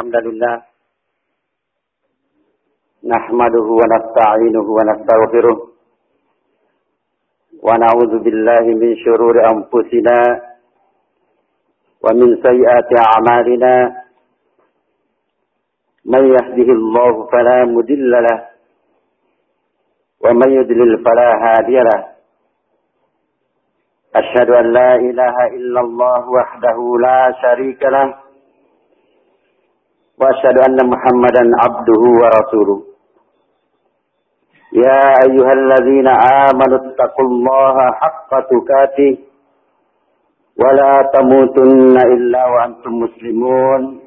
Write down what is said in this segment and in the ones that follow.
الحمد لله نحمده ونستعينه ونستغفره ونعوذ بالله من شرور أنفسنا ومن سيئات أعمالنا من يهده الله فلا مدل له ومن يدلل فلا هادي له أشهد أن لا إله إلا الله وحده لا شريك له وأشهد أن محمدا عبده ورسوله. يا أيها الذين آمنوا اتقوا الله حق تكاته ولا تموتن إلا وأنتم مسلمون.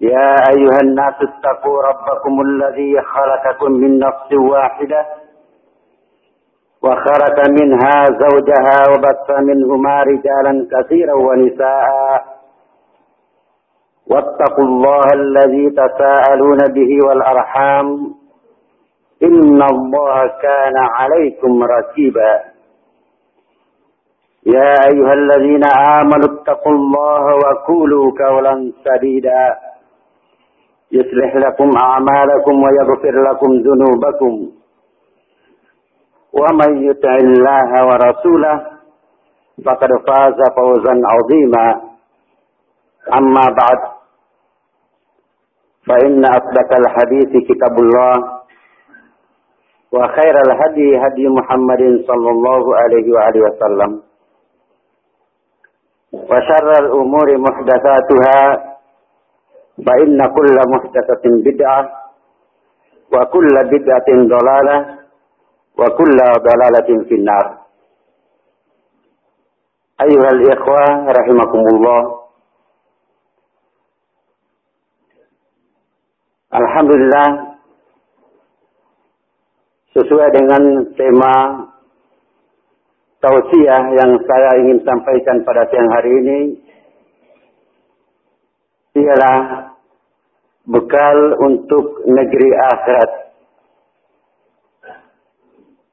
يا أيها الناس اتقوا ربكم الذي خلقكم من نفس واحدة وخلق منها زوجها وبث منهما رجالا كثيرا ونساء. واتقوا الله الذي تساءلون به والأرحام إن الله كان عليكم ركيبا. يا أيها الذين آمنوا اتقوا الله وقولوا قولا سديدا. يصلح لكم أعمالكم ويغفر لكم ذنوبكم. ومن يطع الله ورسوله فقد فاز فوزا عظيما. أما بعد فإن أصدق الحديث كتاب الله وخير الهدي هدي محمد صلى الله عليه وآله وسلم وشر الأمور محدثاتها فإن كل محدثة بدعة وكل بدعة ضلالة وكل ضلالة في النار. أيها الإخوة رحمكم الله Alhamdulillah sesuai dengan tema tausiah yang saya ingin sampaikan pada siang hari ini ialah bekal untuk negeri akhirat.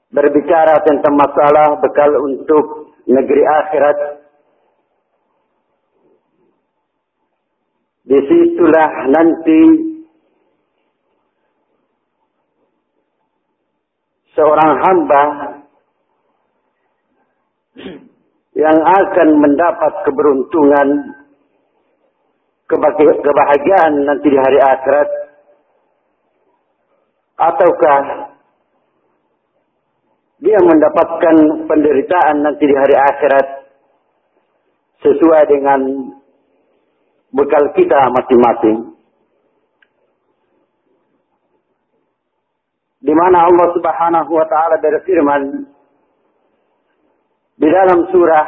Berbicara tentang masalah bekal untuk negeri akhirat. Di situlah nanti seorang hamba yang akan mendapat keberuntungan kebahagiaan nanti di hari akhirat ataukah dia mendapatkan penderitaan nanti di hari akhirat sesuai dengan bekal kita masing-masing. Di mana Allah Subhanahu wa taala berfirman di dalam surah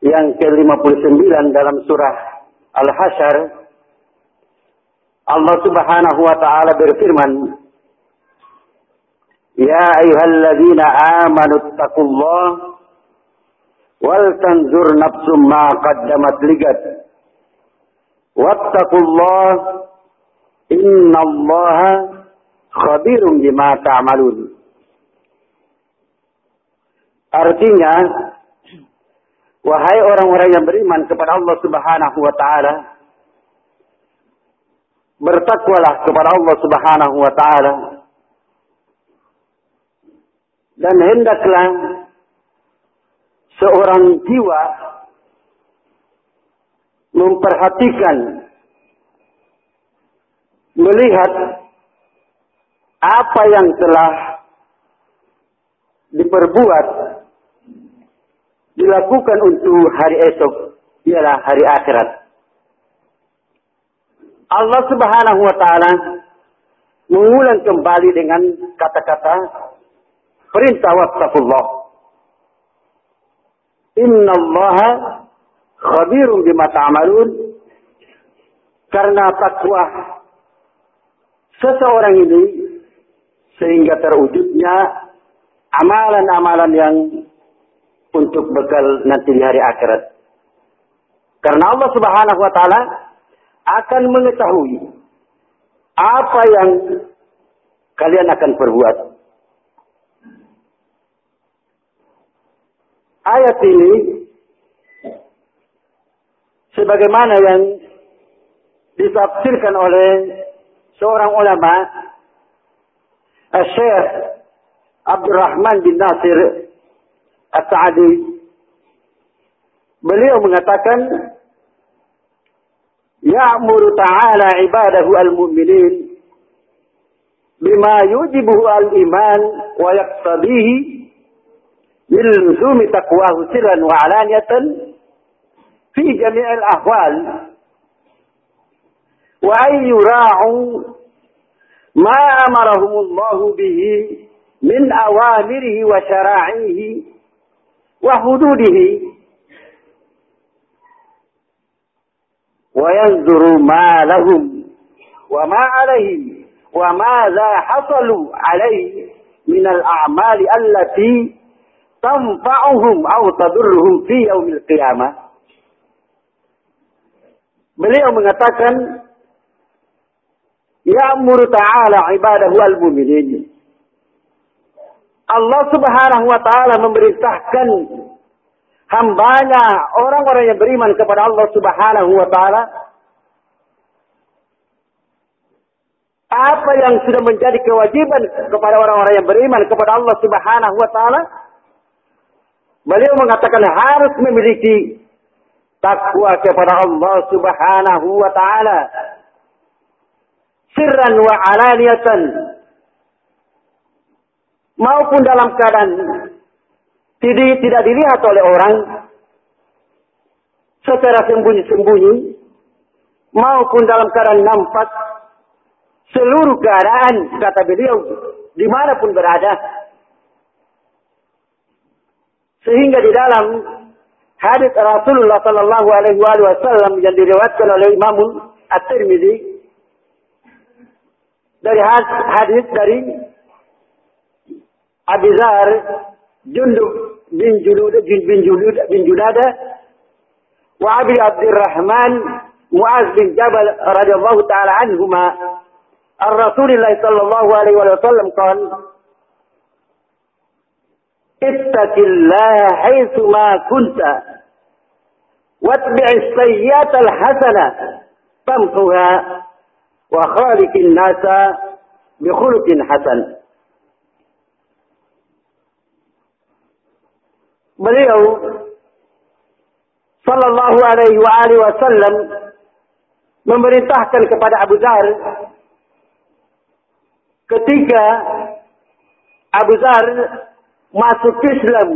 yang ke-59 dalam surah Al-Hasyr Allah Subhanahu wa taala berfirman Ya ayyuhalladzina amanu taqullah wal tanzur nafsum ma qaddamat ligat wattaqullah innallaha khabirum bima ta'malun. Artinya, wahai orang-orang yang beriman kepada Allah Subhanahu wa taala, bertakwalah kepada Allah Subhanahu wa taala. Dan hendaklah seorang jiwa memperhatikan melihat apa yang telah diperbuat dilakukan untuk hari esok ialah hari akhirat. Allah Subhanahu wa taala mengulang kembali dengan kata-kata perintah wattaqullah. Inna Allah khabirun bima ta'malun karena takwa seseorang ini sehingga terwujudnya amalan-amalan yang untuk bekal nanti di hari akhirat. Karena Allah Subhanahu wa taala akan mengetahui apa yang kalian akan perbuat. Ayat ini sebagaimana yang ditafsirkan oleh seorang ulama Syekh Abdurrahman bin Nasir As-Sa'di beliau mengatakan ya'muru ta'ala ibadahu al-mu'minin bima yujibuhu al-iman wa yaqtadihi min luzumi taqwahu sirran wa alaniyatan fi jami'il ahwal ما أمرهم الله به من أوامره وشراعيه وحدوده وينذر ما لهم وما عليهم وماذا حصلوا عليه من الأعمال التي تنفعهم أو تضرهم في يوم القيامة. Beliau mengatakan Ya'muru ta'ala ibadahu al-mu'minin. Allah subhanahu wa ta'ala memerintahkan hambanya orang-orang yang beriman kepada Allah Subhanahu wa taala apa yang sudah menjadi kewajiban kepada orang-orang yang beriman kepada Allah Subhanahu wa taala beliau mengatakan harus memiliki takwa kepada Allah Subhanahu wa taala sirran wa alaniyatan. Maupun dalam keadaan tidak, tidak dilihat oleh orang secara sembunyi-sembunyi maupun dalam keadaan nampak seluruh keadaan kata beliau di mana pun berada. Sehingga di dalam hadis Rasulullah Sallallahu Alaihi Wasallam yang diriwayatkan oleh Imam At-Tirmidzi dari hadis dari Abizar Jundub bin Julud bin Julud bin Junada wa Abi Abdurrahman Muaz bin Jabal radhiyallahu taala anhuma ar Rasulillah sallallahu alaihi wasallam qala ittaqillaha haitsu ma kunta watbi'is sayyi'ata al-hasana tamhuha wa khaliqin nasa bi khuluqin hasan. Beliau sallallahu alaihi wa alihi wasallam memerintahkan kepada Abu Zar ketika Abu Zar masuk Islam.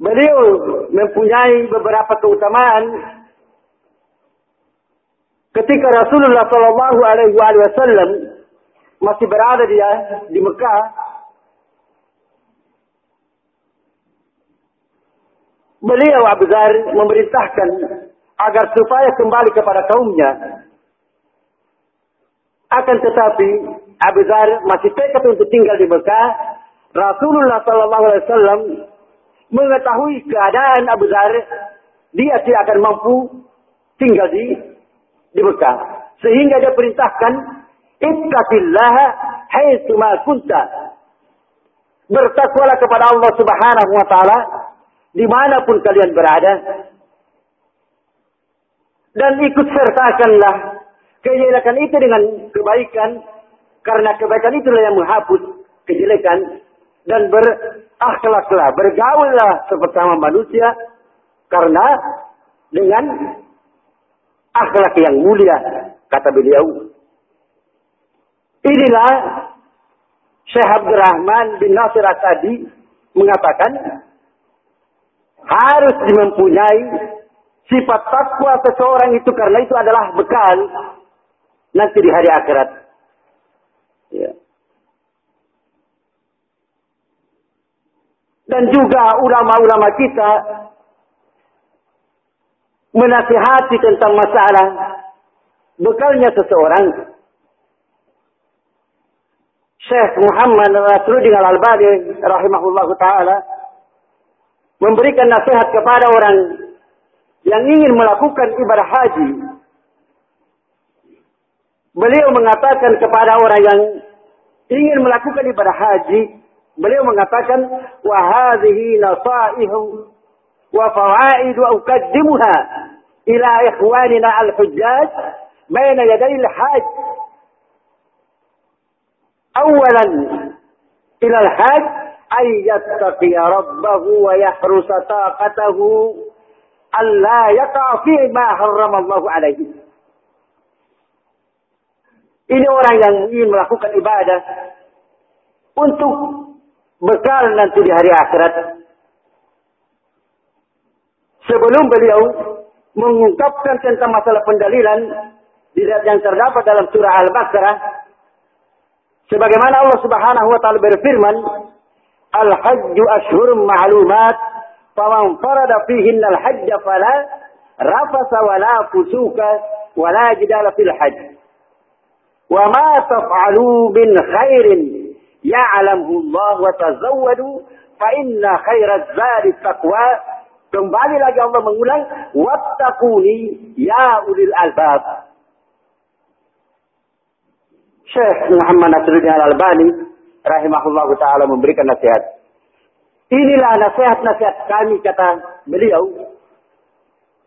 Beliau mempunyai beberapa keutamaan ketika Rasulullah Shallallahu Alaihi Wasallam masih berada di di Mekah Beliau Abu Zar memerintahkan agar supaya kembali kepada kaumnya. Akan tetapi Abu Zar masih tekad untuk tinggal di Mekah. Rasulullah Sallallahu Alaihi Wasallam mengetahui keadaan Abu Zar, dia tidak akan mampu tinggal di di Mekah. Sehingga dia perintahkan, Ittaqillah haitsu ma kunta. Bertakwalah kepada Allah Subhanahu wa taala di mana pun kalian berada. Dan ikut sertakanlah kejelekan itu dengan kebaikan, karena kebaikan itulah yang menghapus kejelekan dan berakhlaklah, bergaullah bersama manusia karena dengan akhlak yang mulia kata beliau. Inilah Syekh Abdurrahman bin Nasir Asadi mengatakan harus mempunyai sifat takwa seseorang itu karena itu adalah bekal nanti di hari akhirat. Ya. Dan juga ulama-ulama kita menasihati tentang masalah bekalnya seseorang. Syekh Muhammad Nasruddin Al-Albani rahimahullahu taala memberikan nasihat kepada orang yang ingin melakukan ibadah haji. Beliau mengatakan kepada orang yang ingin melakukan ibadah haji, beliau mengatakan wa hadhihi fawaid uqaddimuha إلى إخواننا الحجاج بين يدي الحاج. أولا إلى الحاج أن يتقي ربه ويحرس طاقته أن لا يقع فيه ما حرم الله عليه. Ini orang yang ingin melakukan ibadah untuk bekal nanti di hari akhirat. Sebelum beliau mengungkapkan tentang masalah pendalilan yang terdapat dalam surah Al-Baqarah sebagaimana Allah Subhanahu wa taala berfirman Al-hajju ashhurum ma'lumat faman farada fihinna al-hajj fala rafasa wala fusuka wala jidala fil hajj وما تفعلوا من خير يعلمه الله وتزودوا فإن خير الزاد التقوى Kembali lagi Allah mengulang, Wattaquni ya ulil albab. Syekh Muhammad Nasruddin Al-Albani rahimahullah taala memberikan nasihat. Inilah nasihat-nasihat kami kata beliau.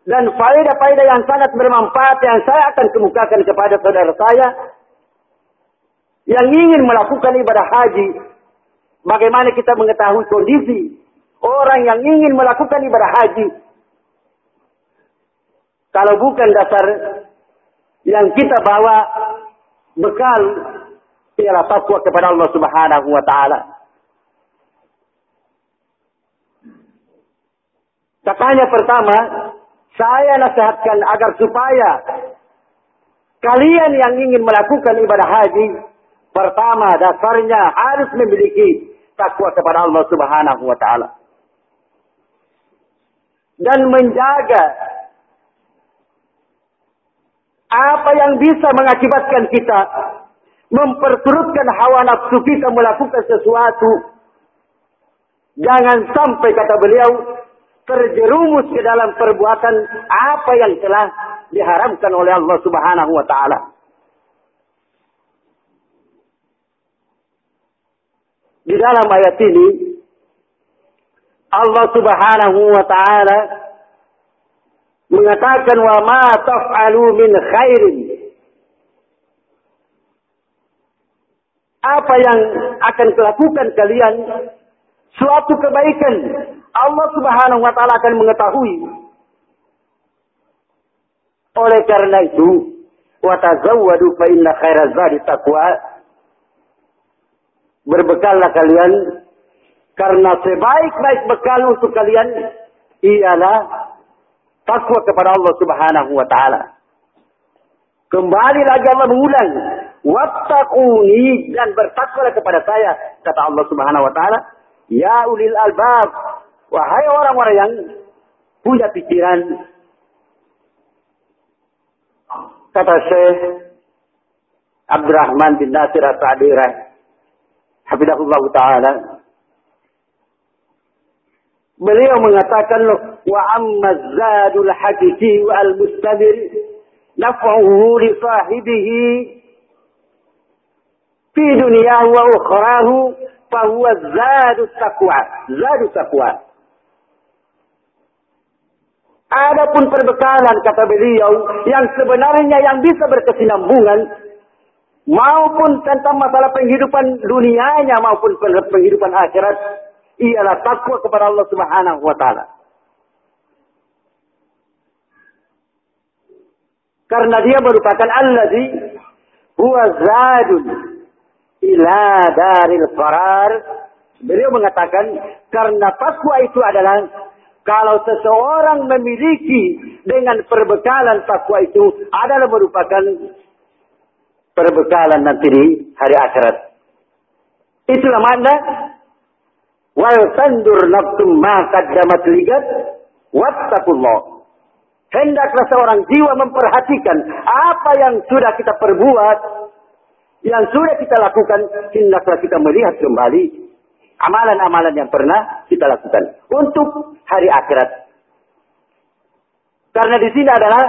Dan faedah-faedah yang sangat bermanfaat yang saya akan kemukakan kepada saudara saya yang ingin melakukan ibadah haji, bagaimana kita mengetahui kondisi orang yang ingin melakukan ibadah haji? Kalau bukan dasar yang kita bawa bekal ialah takwa kepada Allah Subhanahu wa taala. Katanya pertama, saya nasihatkan agar supaya kalian yang ingin melakukan ibadah haji Pertama, dasarnya harus memiliki takwa kepada Allah Subhanahu wa taala. Dan menjaga apa yang bisa mengakibatkan kita memperturutkan hawa nafsu kita melakukan sesuatu. Jangan sampai kata beliau terjerumus ke dalam perbuatan apa yang telah diharamkan oleh Allah Subhanahu wa taala. Di dalam ayat ini Allah Subhanahu wa taala mengatakan wa ma taf'alu min khairin. Apa yang akan kelakukan kalian? Suatu kebaikan. Allah Subhanahu wa taala akan mengetahui. Oleh karena itu wa tazawwadu fa inna khairaz zadi taqwa. Berbekallah kalian karena sebaik-baik bekal untuk kalian ialah takwa kepada Allah Subhanahu wa taala. Kembali lagi Allah mengulang, "Wattaquni" dan bertakwalah kepada saya, kata Allah Subhanahu wa taala, "Ya ulil albab." Wahai orang-orang yang punya pikiran. Kata Syekh Abdurrahman bin Nasir As-Sa'di Hafidahullah Ta'ala. Beliau mengatakan wa amma zadul hakiki wa al naf'uhu li sahibihi fi dunyahu wa ukhrahu fa huwa zadu taqwa. Zadu taqwa. Adapun perbekalan kata beliau yang sebenarnya yang bisa berkesinambungan maupun tentang masalah penghidupan dunianya maupun penghidupan akhirat ialah takwa kepada Allah Subhanahu wa taala. Karena dia merupakan allazi huwa zadun ila daril qarar. Beliau mengatakan karena takwa itu adalah kalau seseorang memiliki dengan perbekalan takwa itu adalah merupakan perbekalan nanti di hari akhirat. Itulah makna wal tandur nafsum ma qaddamat ligat wattaqullah. Hendaklah seorang jiwa memperhatikan apa yang sudah kita perbuat, yang sudah kita lakukan, hendaklah kita melihat kembali amalan-amalan yang pernah kita lakukan untuk hari akhirat. Karena di sini adalah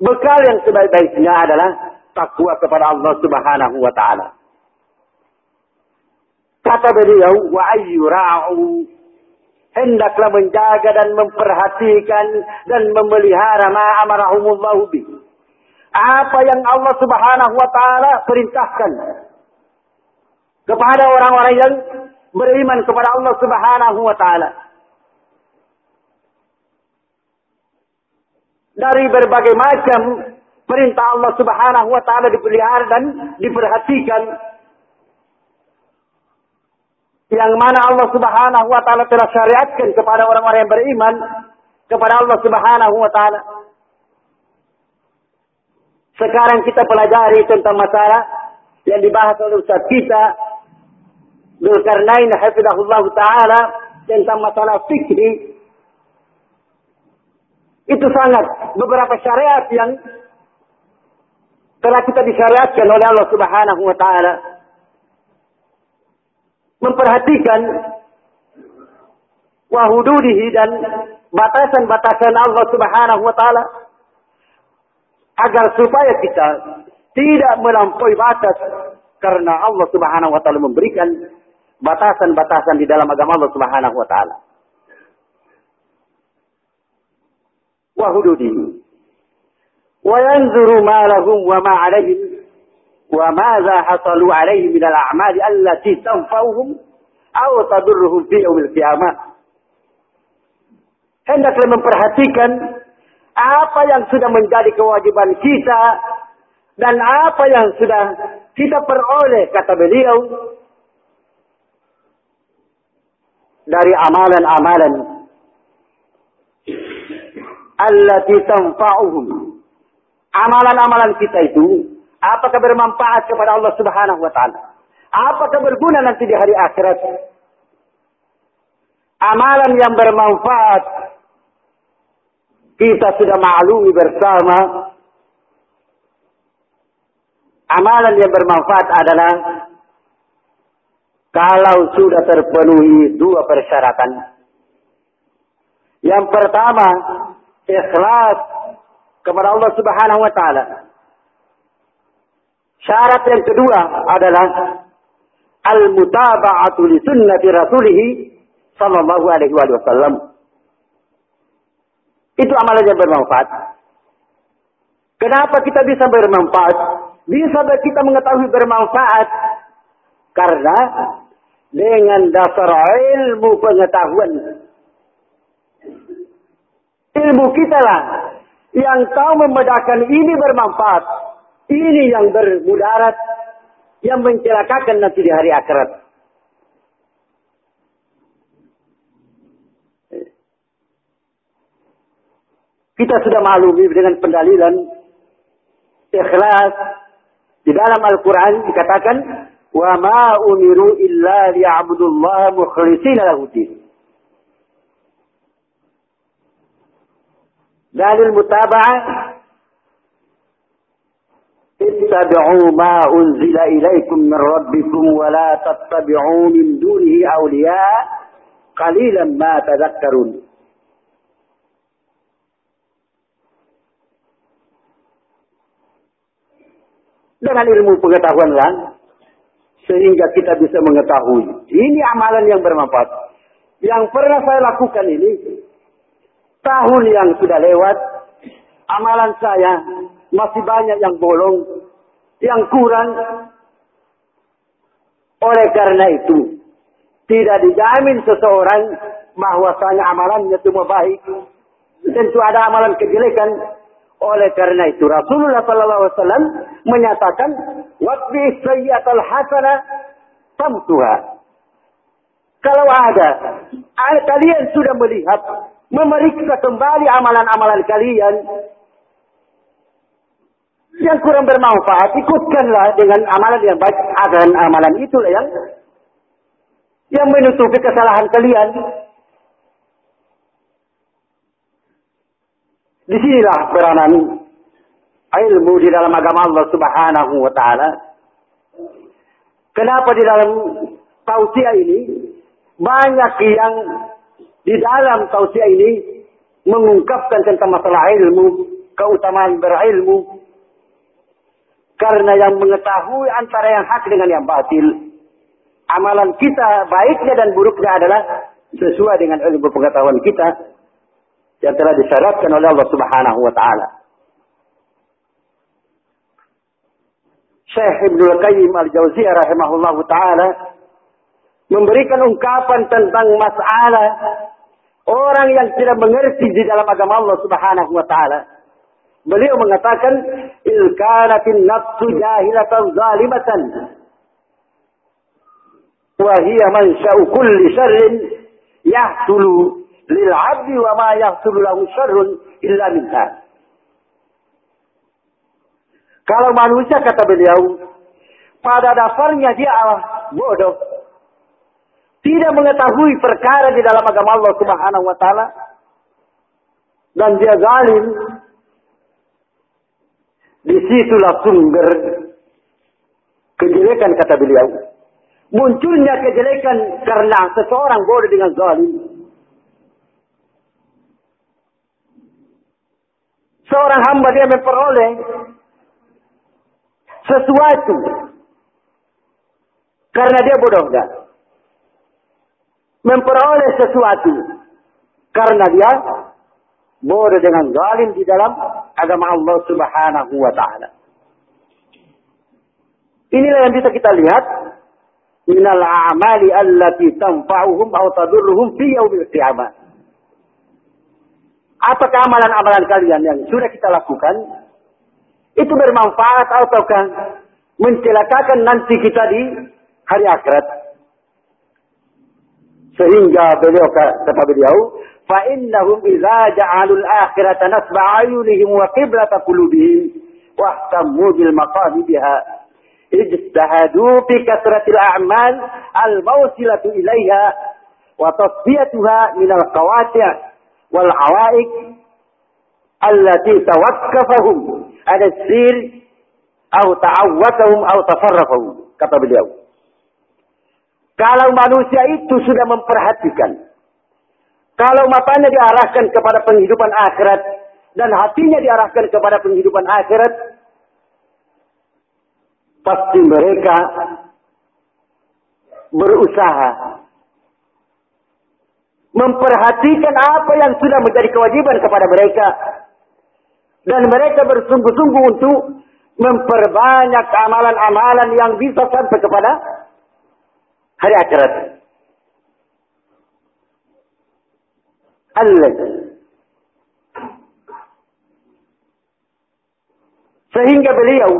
bekal yang sebaik-baiknya adalah takwa kepada Allah Subhanahu wa taala. Kata beliau, wa ayyura'u hendaklah menjaga dan memperhatikan dan memelihara ma amarahumullahu bi. Apa yang Allah Subhanahu wa taala perintahkan kepada orang-orang yang beriman kepada Allah Subhanahu wa taala. Dari berbagai macam perintah Allah Subhanahu wa taala dipelihara dan diperhatikan yang mana Allah Subhanahu wa taala telah syariatkan kepada orang-orang yang beriman kepada Allah Subhanahu wa taala. Sekarang kita pelajari tentang masalah yang dibahas oleh Ustaz kita Dzulkarnain hafizahullah taala tentang masalah fikih itu sangat beberapa syariat yang telah kita disyariatkan oleh Allah Subhanahu wa taala memperhatikan wahududihi dan batasan-batasan Allah Subhanahu wa taala agar supaya kita tidak melampaui batas karena Allah Subhanahu wa taala memberikan batasan-batasan di dalam agama Allah Subhanahu wa taala. Wahududihi wa yanzuru ma wa ma wa madza hasalu alaihi min al-a'mali allati tanfa'uhum aw tadurruhum fi yaumil qiyamah. Hendaklah memperhatikan apa yang sudah menjadi kewajiban kita dan apa yang sudah kita peroleh kata beliau dari amalan-amalan allati tanfa'uhum amalan-amalan kita itu Apakah bermanfaat kepada Allah Subhanahu wa taala? Apakah berguna nanti di hari akhirat? Amalan yang bermanfaat kita sudah maklumi bersama. Amalan yang bermanfaat adalah kalau sudah terpenuhi dua persyaratan. Yang pertama, ikhlas kepada Allah Subhanahu wa taala. Syarat yang kedua adalah al-mutaba'atu li sunnati rasulih sallallahu alaihi wasallam. Itu amalan yang bermanfaat. Kenapa kita bisa bermanfaat? Bisa kita mengetahui bermanfaat karena dengan dasar ilmu pengetahuan ilmu kita lah yang tahu membedakan ini bermanfaat ini yang bermudarat, yang mencelakakan nanti di hari akhirat. Kita sudah maklumi dengan pendalilan ikhlas di dalam Al-Quran dikatakan wa ma umiru illa liya'budullah mukhlishina lahu din. Dalil mutaba'ah اتبعوا ما أنزل إليكم من ربكم ولا تتبعوا من دونه أولياء قليلا ما تذكرون dengan ilmu pengetahuanlah sehingga kita bisa mengetahui ini amalan yang bermanfaat yang pernah saya lakukan ini tahun yang sudah lewat amalan saya masih banyak yang bolong, yang kurang. Oleh karena itu, tidak dijamin seseorang bahwasanya amalannya semua baik. Tentu ada amalan kejelekan. Oleh karena itu Rasulullah SAW menyatakan waktu sayyatul hasana tamtuha. Kalau ada, kalian sudah melihat, memeriksa kembali amalan-amalan kalian, yang kurang bermanfaat, ikutkanlah dengan amalan yang baik. Agar amalan itulah yang yang menutupi kesalahan kalian. Di sinilah peranan ilmu di dalam agama Allah Subhanahu wa taala. Kenapa di dalam tausiah ini banyak yang di dalam tausiah ini mengungkapkan tentang masalah ilmu, keutamaan berilmu, karena yang mengetahui antara yang hak dengan yang batil. Amalan kita baiknya dan buruknya adalah sesuai dengan ilmu pengetahuan kita yang telah disyaratkan oleh Allah Subhanahu wa taala. Syekh Ibnu Qayyim Al-Jauziyah rahimahullahu taala memberikan ungkapan tentang masalah orang yang tidak mengerti di dalam agama Allah Subhanahu wa taala. Beliau mengatakan ilkanatin nafsu jahilatan zalimatan wa hiya mansya'u kulli syarrin yahsulu lil 'abdi wa ma yahsulu lahu syarrun illa minha. Kalau manusia kata beliau pada dasarnya dia bodoh tidak mengetahui perkara di dalam agama Allah Subhanahu wa taala dan dia zalim di situlah sumber kejelekan kata beliau. Munculnya kejelekan karena seseorang bodoh dengan zalim. Seorang hamba dia memperoleh sesuatu karena dia bodoh enggak? Memperoleh sesuatu karena dia bodoh dengan zalim di dalam agama Allah Subhanahu wa taala. Inilah yang bisa kita lihat minal a'mali allati tanfa'uhum aw tadurruhum fi yaumil qiyamah. Apakah amalan-amalan kalian yang sudah kita lakukan itu bermanfaat ataukah mencelakakan nanti kita di hari akhirat? Sehingga beliau kata beliau, fa innahum idza ja'alul akhirata nasba ayunihim wa qiblata qulubihim wa ihtammu bil maqami biha ijtahadu fi kasratil a'mal al mawsilatu ilaiha wa tasfiyatuha min al qawati' wal awaik allati tawakkafahum ala sir atau ta'awwatahum atau tafarrafahum kata beliau kalau manusia itu sudah memperhatikan, kalau matanya diarahkan kepada penghidupan akhirat dan hatinya diarahkan kepada penghidupan akhirat, pasti mereka berusaha memperhatikan apa yang sudah menjadi kewajiban kepada mereka dan mereka bersungguh-sungguh untuk memperbanyak amalan-amalan yang bisa sampai kepada hari akhirat. Allah. Sehingga beliau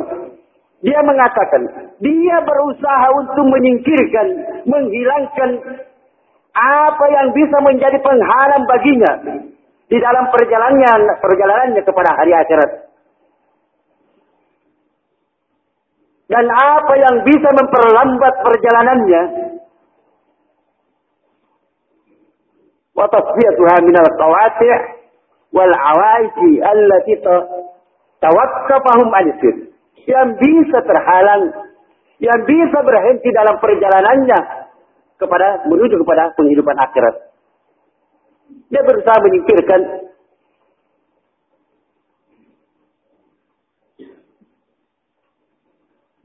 dia mengatakan dia berusaha untuk menyingkirkan, menghilangkan apa yang bisa menjadi penghalang baginya di dalam perjalanannya perjalanannya kepada hari akhirat. dan apa yang bisa memperlambat perjalanannya tasfiyatuha min al-qawati' wal awaiti allati tawaqqafahum alisir yang bisa terhalang yang bisa berhenti dalam perjalanannya kepada menuju kepada penghidupan akhirat dia berusaha menyingkirkan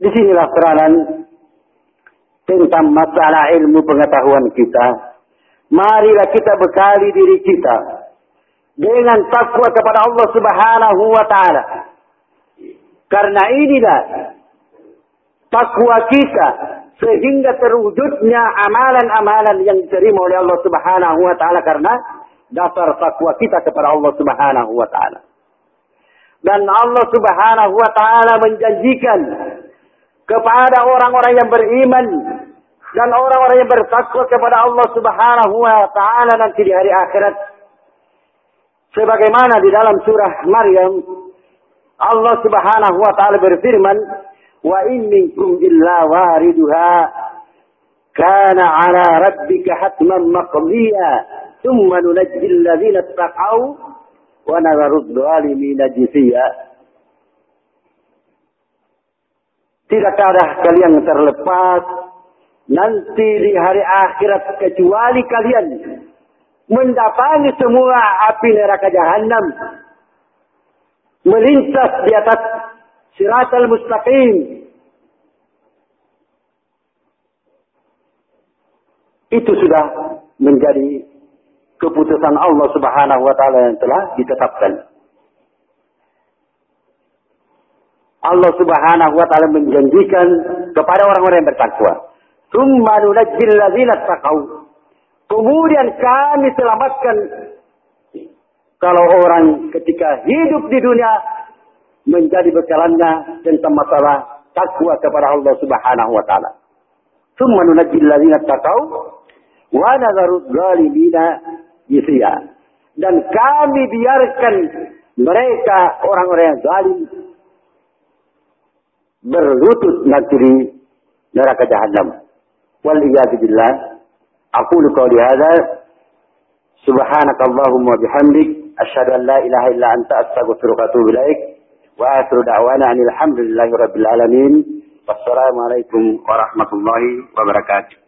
Di sinilah peranan tentang masalah ilmu pengetahuan kita. Marilah kita bekali diri kita dengan takwa kepada Allah Subhanahu wa taala. Karena inilah takwa kita sehingga terwujudnya amalan-amalan yang diterima oleh Allah Subhanahu wa taala karena dasar takwa kita kepada Allah Subhanahu wa taala. Dan Allah Subhanahu wa taala menjanjikan kepada orang-orang yang beriman dan orang-orang yang bertakwa kepada Allah Subhanahu wa taala nanti di hari akhirat. Sebagaimana di dalam surah Maryam Allah Subhanahu wa taala berfirman, "Wa in minkum illa wariduha kana 'ala rabbika hatman maqdiya, thumma nunajji alladhina ittaqaw wa nadharu adh-dhalimina jithiya." Tidak ada kalian terlepas nanti di hari akhirat kecuali kalian mendatangi semua api neraka jahanam melintas di atas siratal mustaqim itu sudah menjadi keputusan Allah Subhanahu wa taala yang telah ditetapkan. Allah Subhanahu wa taala menjanjikan kepada orang-orang yang bertakwa. Tsumma nunajjil ladzina taqau. Kemudian kami selamatkan kalau orang ketika hidup di dunia menjadi berjalannya tentang masalah takwa kepada Allah Subhanahu wa taala. Tsumma nunajjil ladzina taqau wa nadharu zalimina yisiya. Dan kami biarkan mereka orang-orang yang zalim berlutut nanti di neraka jahanam. والعياذ بالله. أقول قولي هذا. سبحانك اللهم وبحمدك أشهد أن لا إله إلا أنت أستغفر وأتوب إليك. وآخر دعوانا أن الحمد لله رب العالمين. والسلام عليكم ورحمة الله وبركاته.